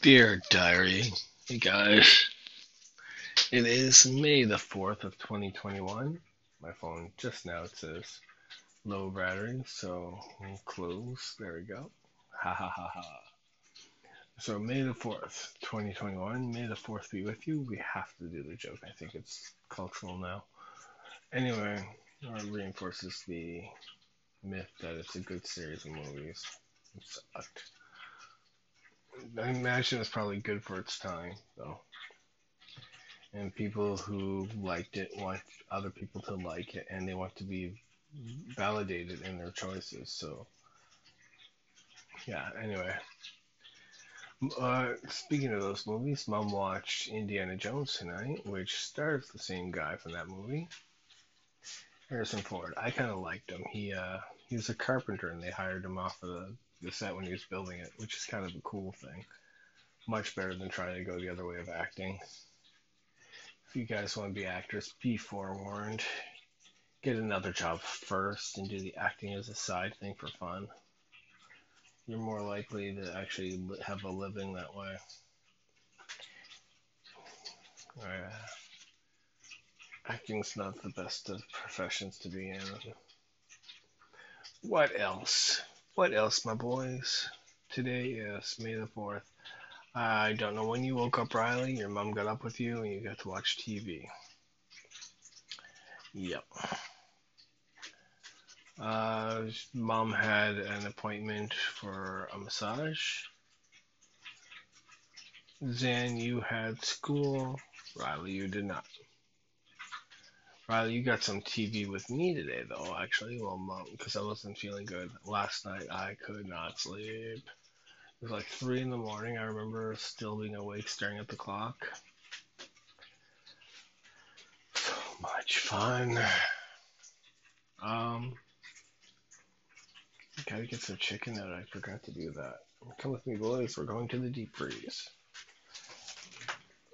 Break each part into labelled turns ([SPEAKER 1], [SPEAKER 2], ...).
[SPEAKER 1] Dear Diary, hey guys, it is May the 4th of 2021. My phone just now it says low battery, so close. There we go. Ha ha ha ha. So May the 4th, 2021. May the 4th be with you. We have to do the joke. I think it's cultural now. Anyway, it reinforces the myth that it's a good series of movies. It sucked. I imagine it's probably good for its time, though. And people who liked it want other people to like it, and they want to be validated in their choices. So, yeah. Anyway, uh, speaking of those movies, Mom watched Indiana Jones tonight, which stars the same guy from that movie, Harrison Ford. I kind of liked him. He uh, he was a carpenter, and they hired him off of the the set when he was building it, which is kind of a cool thing. Much better than trying to go the other way of acting. If you guys want to be actors, be forewarned. Get another job first and do the acting as a side thing for fun. You're more likely to actually have a living that way. Uh, acting's not the best of professions to be in. What else? What else, my boys? Today is May the 4th. I don't know when you woke up, Riley. Your mom got up with you and you got to watch TV. Yep. Uh, mom had an appointment for a massage. Zan, you had school. Riley, you did not. Riley, you got some TV with me today, though, actually. Well, mom, because I wasn't feeling good. Last night, I could not sleep. It was like 3 in the morning. I remember still being awake, staring at the clock. So much fun. Um, gotta get some chicken out. I forgot to do that. Come with me, boys. We're going to the deep freeze.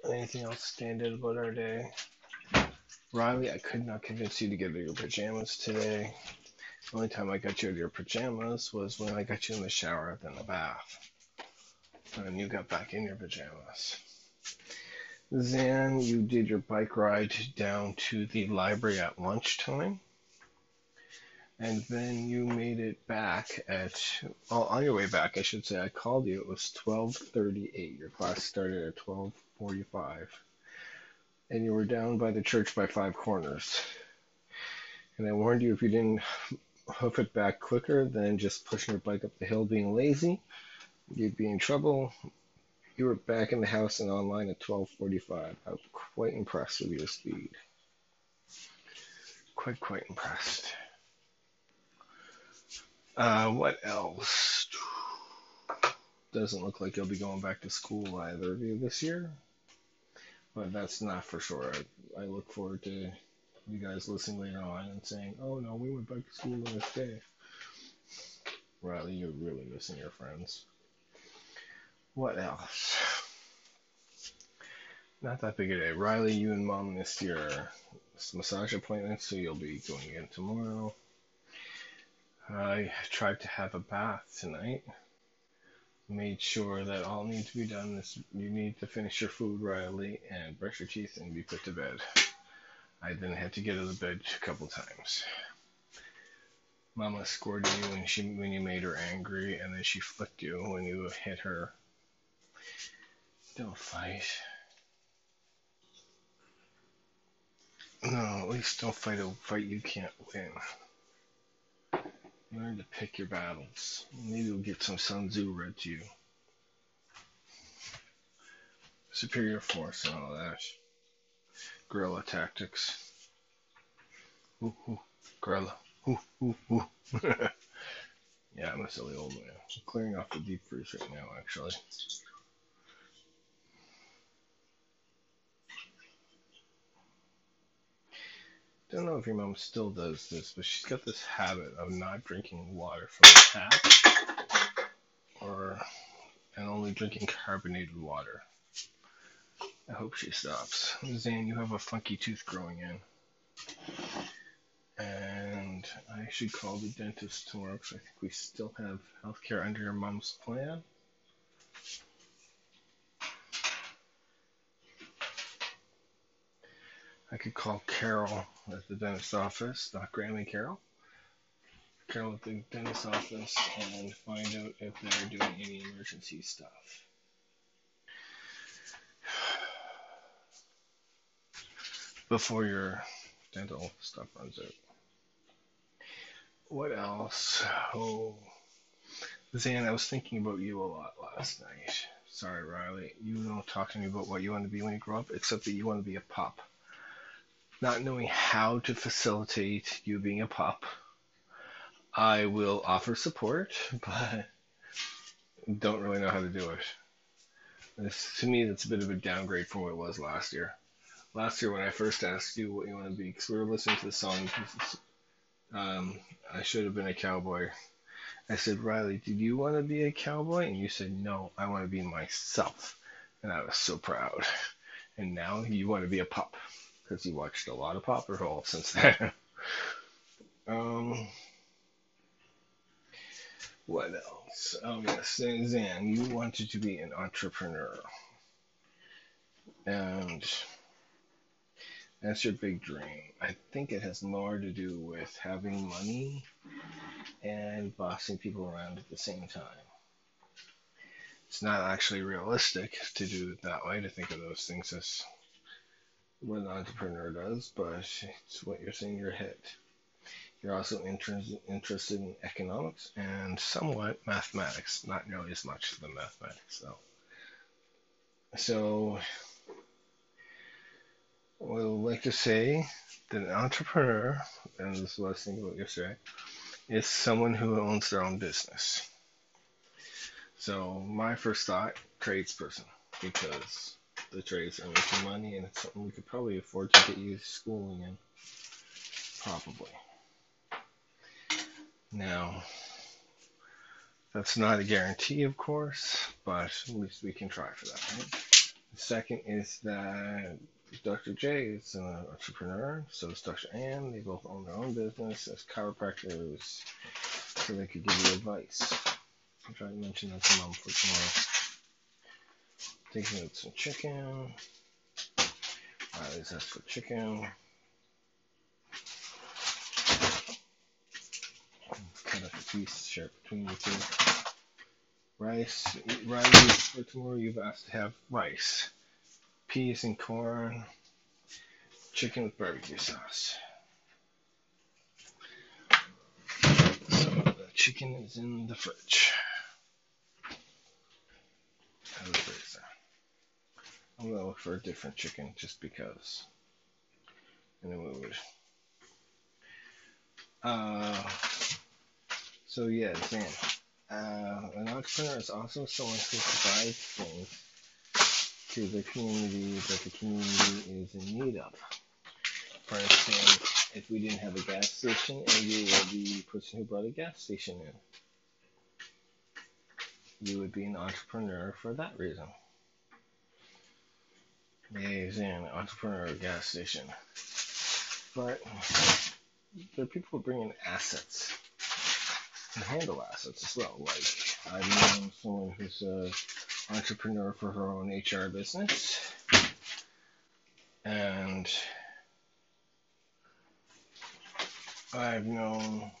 [SPEAKER 1] Anything else stand out about our day? Riley, I could not convince you to get out of your pajamas today. The only time I got you out of your pajamas was when I got you in the shower, then the bath. And you got back in your pajamas. Zan, you did your bike ride down to the library at lunchtime. And then you made it back at, well, on your way back, I should say, I called you. It was 1238. Your class started at 1245 and you were down by the church by five corners. And I warned you if you didn't hoof it back quicker than just pushing your bike up the hill being lazy, you'd be in trouble. You were back in the house and online at 12:45. I was quite impressed with your speed. Quite, quite impressed. Uh, what else? Doesn't look like you'll be going back to school either of you this year but that's not for sure. I, I look forward to you guys listening later on and saying, "Oh no, we went back to school the next day." Riley, you're really missing your friends. What else? Not that big a day. Riley, you and mom missed your massage appointment, so you'll be going again tomorrow. I tried to have a bath tonight made sure that all needs to be done you need to finish your food, Riley, and brush your teeth and be put to bed. I then had to get out of bed a couple times. Mama scored you when she when you made her angry, and then she flicked you when you hit her. Don't fight. No, at least don't fight a fight you can't win. Learn to pick your battles. Maybe we'll get some Sun Tzu read to you. Superior force and all that. Guerrilla tactics. Ooh, ooh, guerrilla. Ooh, ooh, ooh. yeah, I'm a silly old man. I'm clearing off the deep freeze right now, actually. Don't know if your mom still does this, but she's got this habit of not drinking water from the tap or and only drinking carbonated water. I hope she stops. Zane, you have a funky tooth growing in. And I should call the dentist tomorrow because I think we still have healthcare under your mom's plan. I could call Carol at the dentist office, not Grammy Carol. Carol at the dentist office and find out if they're doing any emergency stuff. Before your dental stuff runs out. What else? Oh, Zan, I was thinking about you a lot last night. Sorry, Riley. You don't talk to me about what you want to be when you grow up, except that you want to be a pup. Not knowing how to facilitate you being a pup, I will offer support, but don't really know how to do it. This, to me, that's a bit of a downgrade from what it was last year. Last year, when I first asked you what you want to be, because we were listening to the song, um, I should have been a cowboy. I said, Riley, did you want to be a cowboy? And you said, no, I want to be myself. And I was so proud. And now you want to be a pup because you watched a lot of Paw Patrol since then. um, what else? Oh yes, Zan, you wanted to be an entrepreneur, and that's your big dream. I think it has more to do with having money and bossing people around at the same time. It's not actually realistic to do it that way, to think of those things as what an entrepreneur does, but it's what you're saying in your head. You're also inter- interested in economics and somewhat mathematics, not nearly as much as the mathematics though. So, I would like to say that an entrepreneur, and this is what I was thinking about yesterday, is someone who owns their own business. So, my first thought, tradesperson, because the trades are making money and it's something we could probably afford to get you schooling in. Probably. Now, that's not a guarantee, of course, but at least we can try for that. Right? The second is that Dr. J is an entrepreneur, so is Dr. Ann. They both own their own business as chiropractors, so they could give you advice. I'll try to mention that to mom for tomorrow. Taking out some chicken. Riley's asked for chicken. Cut up a piece, share between the two. Rice. Riley, for tomorrow you've asked to have rice. Peas and corn. Chicken with barbecue sauce. So the chicken is in the fridge. Gonna look for a different chicken just because. And then we would. Uh, so yeah, Dan. Uh, an entrepreneur is also someone who provides things to the community that the community is in need of. For instance, if we didn't have a gas station, and you were the person who brought a gas station in, you would be an entrepreneur for that reason. He's an entrepreneur gas station. But there are people bringing assets and handle assets as well. Like I've known someone who's an entrepreneur for her own HR business, and I've known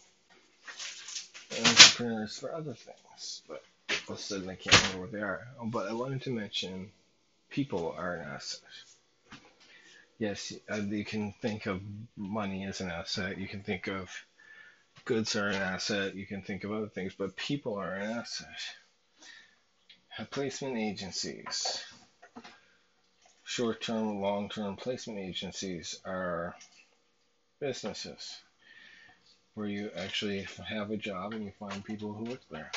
[SPEAKER 1] entrepreneurs for other things, but all of a sudden I can't remember where they are. But I wanted to mention people are an asset. Yes, uh, you can think of money as an asset. You can think of goods are an asset. You can think of other things, but people are an asset. Placement agencies, short term, long term placement agencies are businesses where you actually have a job and you find people who work there.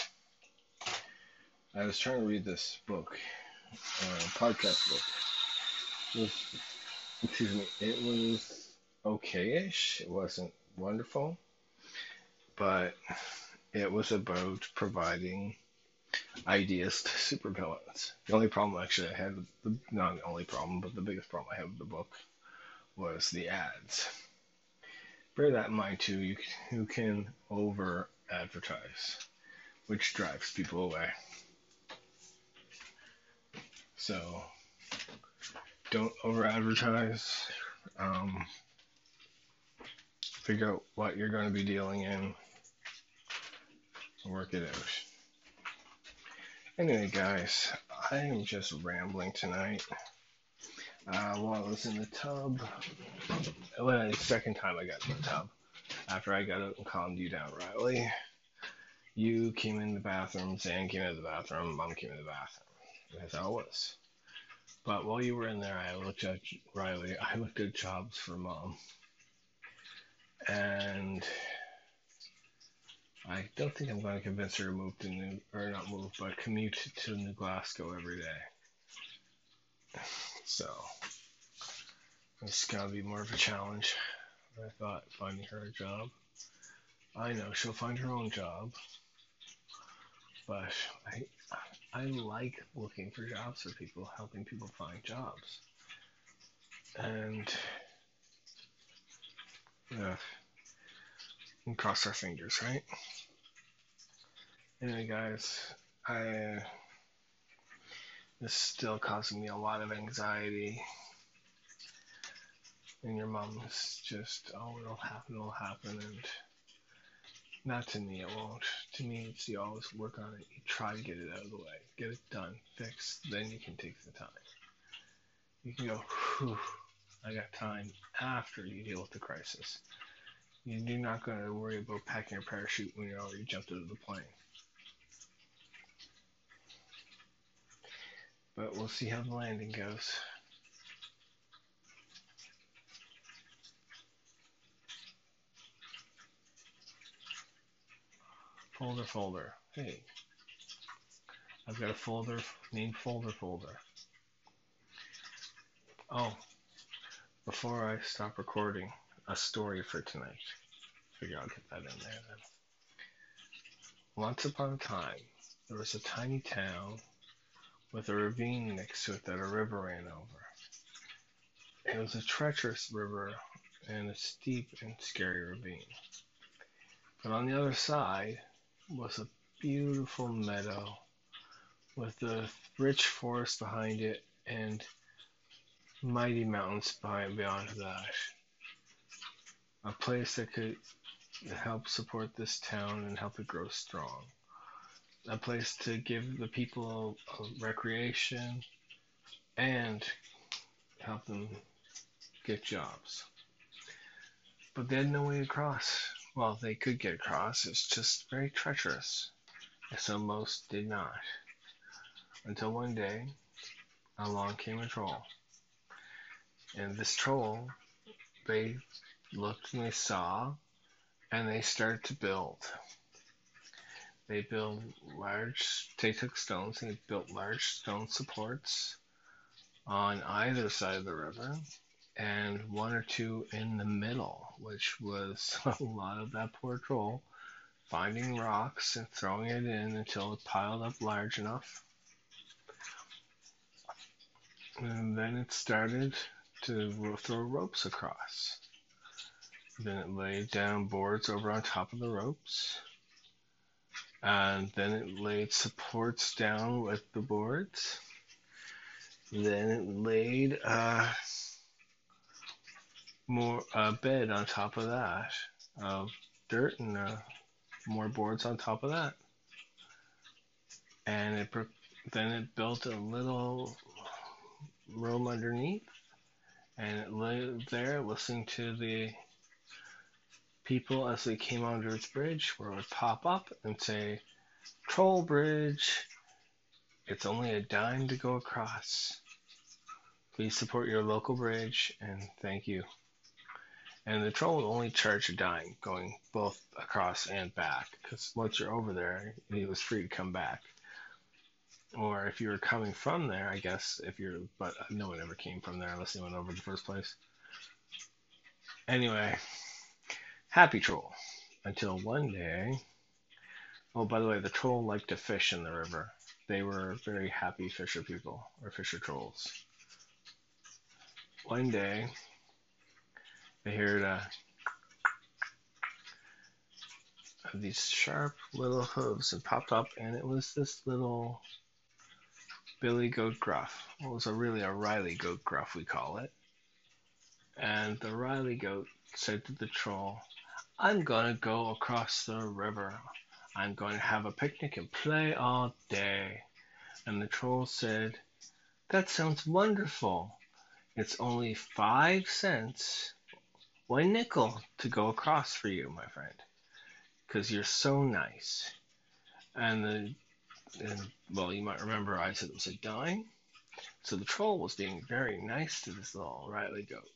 [SPEAKER 1] I was trying to read this book uh, podcast book. Was, excuse me, it was okay-ish. It wasn't wonderful, but it was about providing ideas to supervillains. The only problem actually I had, the, not the only problem, but the biggest problem I had with the book was the ads. Bear that in mind too. You you can over advertise, which drives people away. So don't over advertise. Um, figure out what you're going to be dealing in, work it out. Anyway, guys, I am just rambling tonight. Uh, while I was in the tub, well, the second time I got in the tub, after I got out and calmed you down, Riley, you came in the bathroom, Zan came in the bathroom, Mom came in the bathroom. That's how it was. But while you were in there, I looked at Riley. I looked at jobs for Mom, and I don't think I'm going to convince her to move to New, or not move, but commute to New Glasgow every day. So it's gonna be more of a challenge. I thought finding her a job. I know she'll find her own job, but I I like looking for jobs for people, helping people find jobs, and yeah, and cross our fingers, right? Anyway, guys, I uh, this is still causing me a lot of anxiety. And your mom is just, oh, it'll happen, it'll happen, and not to me, it won't. To me, it's you always work on it. You try to get it out of the way, get it done, fixed. Then you can take the time. You can go, whew, I got time after you deal with the crisis. You're not going to worry about packing your parachute when you're already jumped out of the plane. but we'll see how the landing goes. Folder, folder. Hey, I've got a folder named folder, folder. Oh, before I stop recording, a story for tonight. Figure I'll get that in there then. Once upon a time, there was a tiny town with a ravine next to it that a river ran over. It was a treacherous river and a steep and scary ravine. But on the other side was a beautiful meadow with a rich forest behind it and mighty mountains behind beyond that. A place that could help support this town and help it grow strong a place to give the people recreation and help them get jobs. But they had no way across. Well, they could get across, it's just very treacherous. So most did not. Until one day, along came a troll. And this troll, they looked and they saw, and they started to build. They built large, they took stones and they built large stone supports on either side of the river and one or two in the middle, which was a lot of that poor troll finding rocks and throwing it in until it piled up large enough. And then it started to throw ropes across. Then it laid down boards over on top of the ropes and then it laid supports down with the boards. Then it laid uh, more a bed on top of that of dirt and uh, more boards on top of that. And it then it built a little room underneath, and it lay there listening to the people as they came onto its bridge where it would pop up and say, Troll Bridge. It's only a dime to go across. Please support your local bridge and thank you. And the troll will only charge a dime going both across and back because once you're over there, he was free to come back. Or if you were coming from there, I guess if you're, but no one ever came from there unless they went over the first place. Anyway, Happy Troll. Until one day. Oh, by the way, the troll liked to fish in the river. They were very happy fisher people, or fisher trolls. One day, they heard uh, these sharp little hooves and popped up, and it was this little Billy Goat Gruff. Well, it was a really a Riley Goat Gruff, we call it. And the Riley goat said to the troll, I'm to go across the river. I'm going to have a picnic and play all day. And the troll said, That sounds wonderful. It's only five cents, one nickel to go across for you, my friend, because you're so nice. And the and well, you might remember I said it was a dime. So the troll was being very nice to this little Riley goat.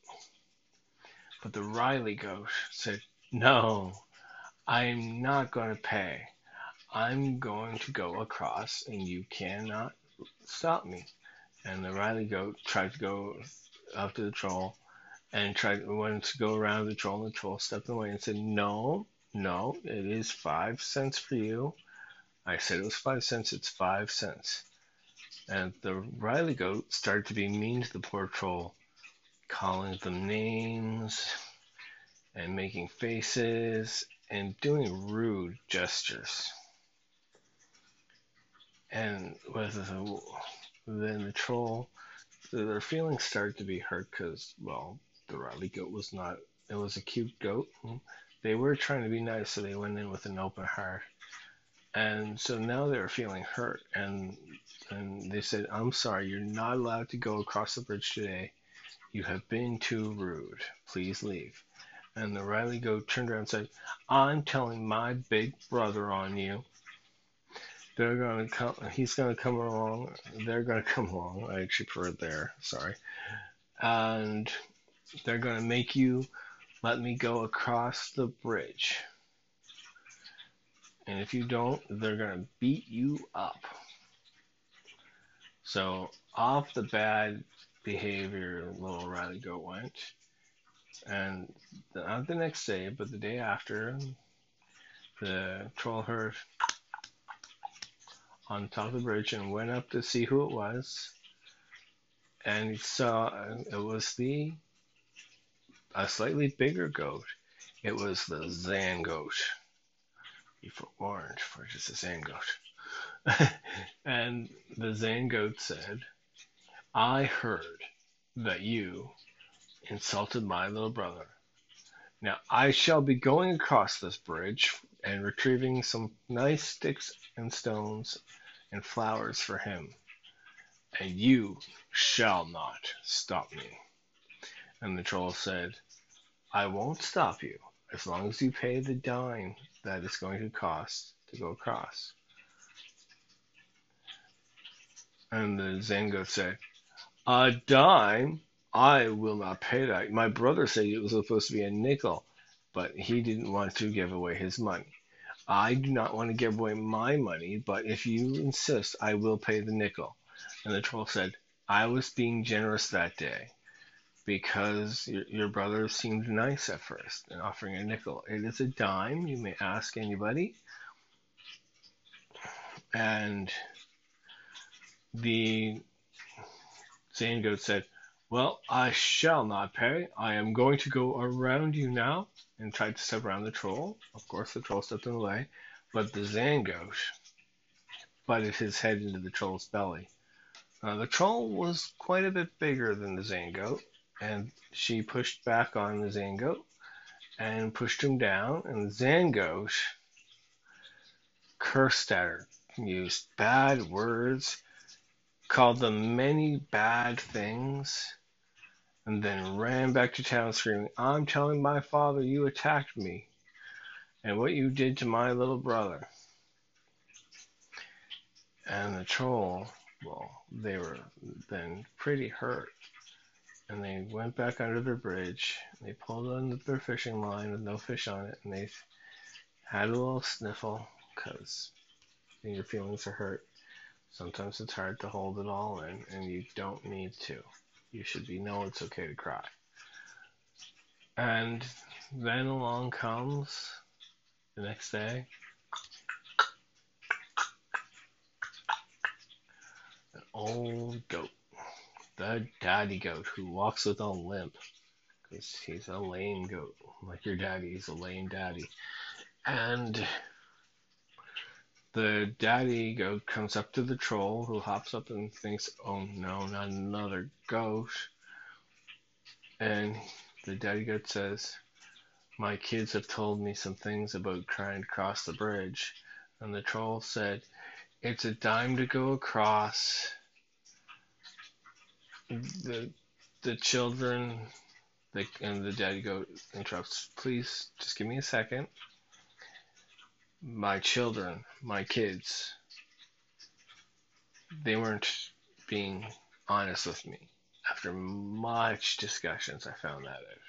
[SPEAKER 1] But the Riley goat said, No, I'm not going to pay. I'm going to go across and you cannot stop me. And the Riley goat tried to go to the troll and tried wanted to go around the troll and the troll stepped away and said, No, no, it is five cents for you. I said it was five cents, it's five cents. And the Riley goat started to be mean to the poor troll, calling them names and making faces and doing rude gestures. And then the troll, their feelings started to be hurt because, well, the Riley goat was not, it was a cute goat. They were trying to be nice, so they went in with an open heart. And so now they were feeling hurt, and and they said, "I'm sorry, you're not allowed to go across the bridge today. You have been too rude. Please leave." And the Riley goat turned around and said, "I'm telling my big brother on you. They're gonna come. He's gonna come along. They're gonna come along. I actually prefer there. Sorry. And they're gonna make you let me go across the bridge." And if you don't, they're going to beat you up. So off the bad behavior, little Riley goat went. And not the next day, but the day after, the troll heard on top of the bridge and went up to see who it was. And he saw it was the a slightly bigger goat. It was the Zan goat forewarned, for it is a Zangoat. and the Zangoat said, I heard that you insulted my little brother. Now I shall be going across this bridge and retrieving some nice sticks and stones and flowers for him, and you shall not stop me. And the troll said, I won't stop you as long as you pay the dime that it's going to cost to go across. And the Zango said, A dime? I will not pay that. My brother said it was supposed to be a nickel, but he didn't want to give away his money. I do not want to give away my money, but if you insist, I will pay the nickel. And the troll said, I was being generous that day because your, your brother seemed nice at first and offering a nickel. It is a dime. You may ask anybody. And the Zane goat said, Well, I shall not pay. I am going to go around you now and tried to step around the troll. Of course, the troll stepped in the way, but the Zangoat butted his head into the troll's belly. Uh, the troll was quite a bit bigger than the Zangoat, and she pushed back on the Zangoat and pushed him down, and the Zangoat cursed at her, used bad words, called them many bad things, and then ran back to town screaming, I'm telling my father you attacked me and what you did to my little brother. And the troll, well, they were then pretty hurt and they went back under the bridge. They pulled on their fishing line with no fish on it, and they had a little sniffle because your feelings are hurt. Sometimes it's hard to hold it all in, and you don't need to. You should be know it's okay to cry. And then along comes the next day. An old goat the daddy goat who walks with a limp because he's a lame goat like your daddy he's a lame daddy and the daddy goat comes up to the troll who hops up and thinks oh no not another goat and the daddy goat says, My kids have told me some things about trying to cross the bridge. And the troll said, It's a dime to go across. The the children the, and the daddy goat interrupts, Please just give me a second. My children, my kids, they weren't being honest with me. After much discussions, I found that out.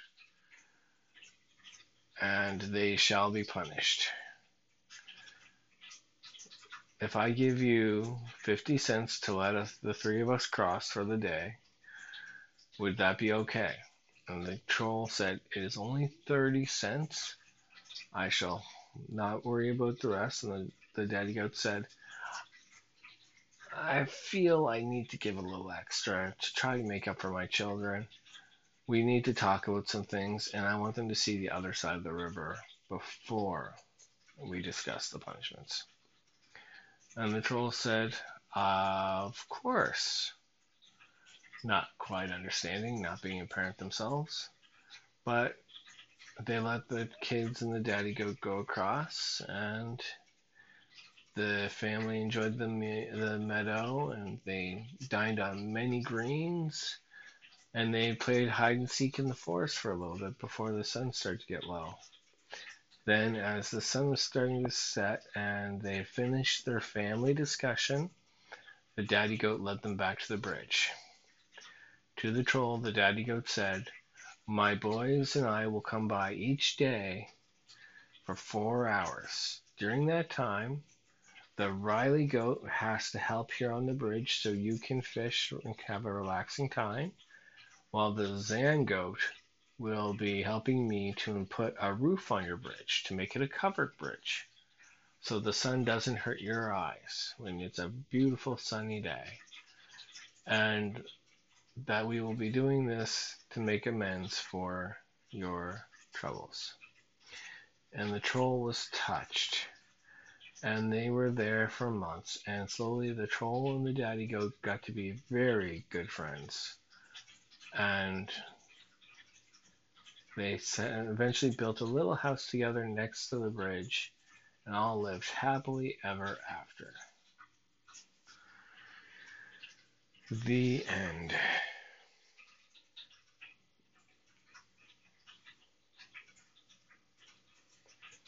[SPEAKER 1] And they shall be punished. If I give you 50 cents to let us, the three of us cross for the day, would that be okay? And the troll said, It is only 30 cents. I shall not worry about the rest. And the, the daddy goat said, I feel I need to give a little extra to try to make up for my children. We need to talk about some things, and I want them to see the other side of the river before we discuss the punishments. And the troll said, Of course. Not quite understanding, not being a parent themselves, but they let the kids and the daddy goat go across, and the family enjoyed the the meadow, and they dined on many greens, and they played hide and seek in the forest for a little bit before the sun started to get low. Then, as the sun was starting to set and they finished their family discussion, the daddy goat led them back to the bridge. To the troll, the daddy goat said, My boys and I will come by each day for four hours. During that time, the Riley goat has to help here on the bridge so you can fish and have a relaxing time, while the Zan goat will be helping me to put a roof on your bridge to make it a covered bridge so the sun doesn't hurt your eyes when it's a beautiful sunny day. And that we will be doing this to make amends for your troubles. And the troll was touched and they were there for months. And slowly, the troll and the daddy goat got to be very good friends, and they eventually built a little house together next to the bridge, and all lived happily ever after. The end.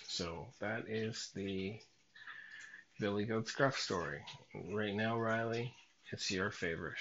[SPEAKER 1] So that is the Billy Goat Scruff story. Right now, Riley, it's your favorite.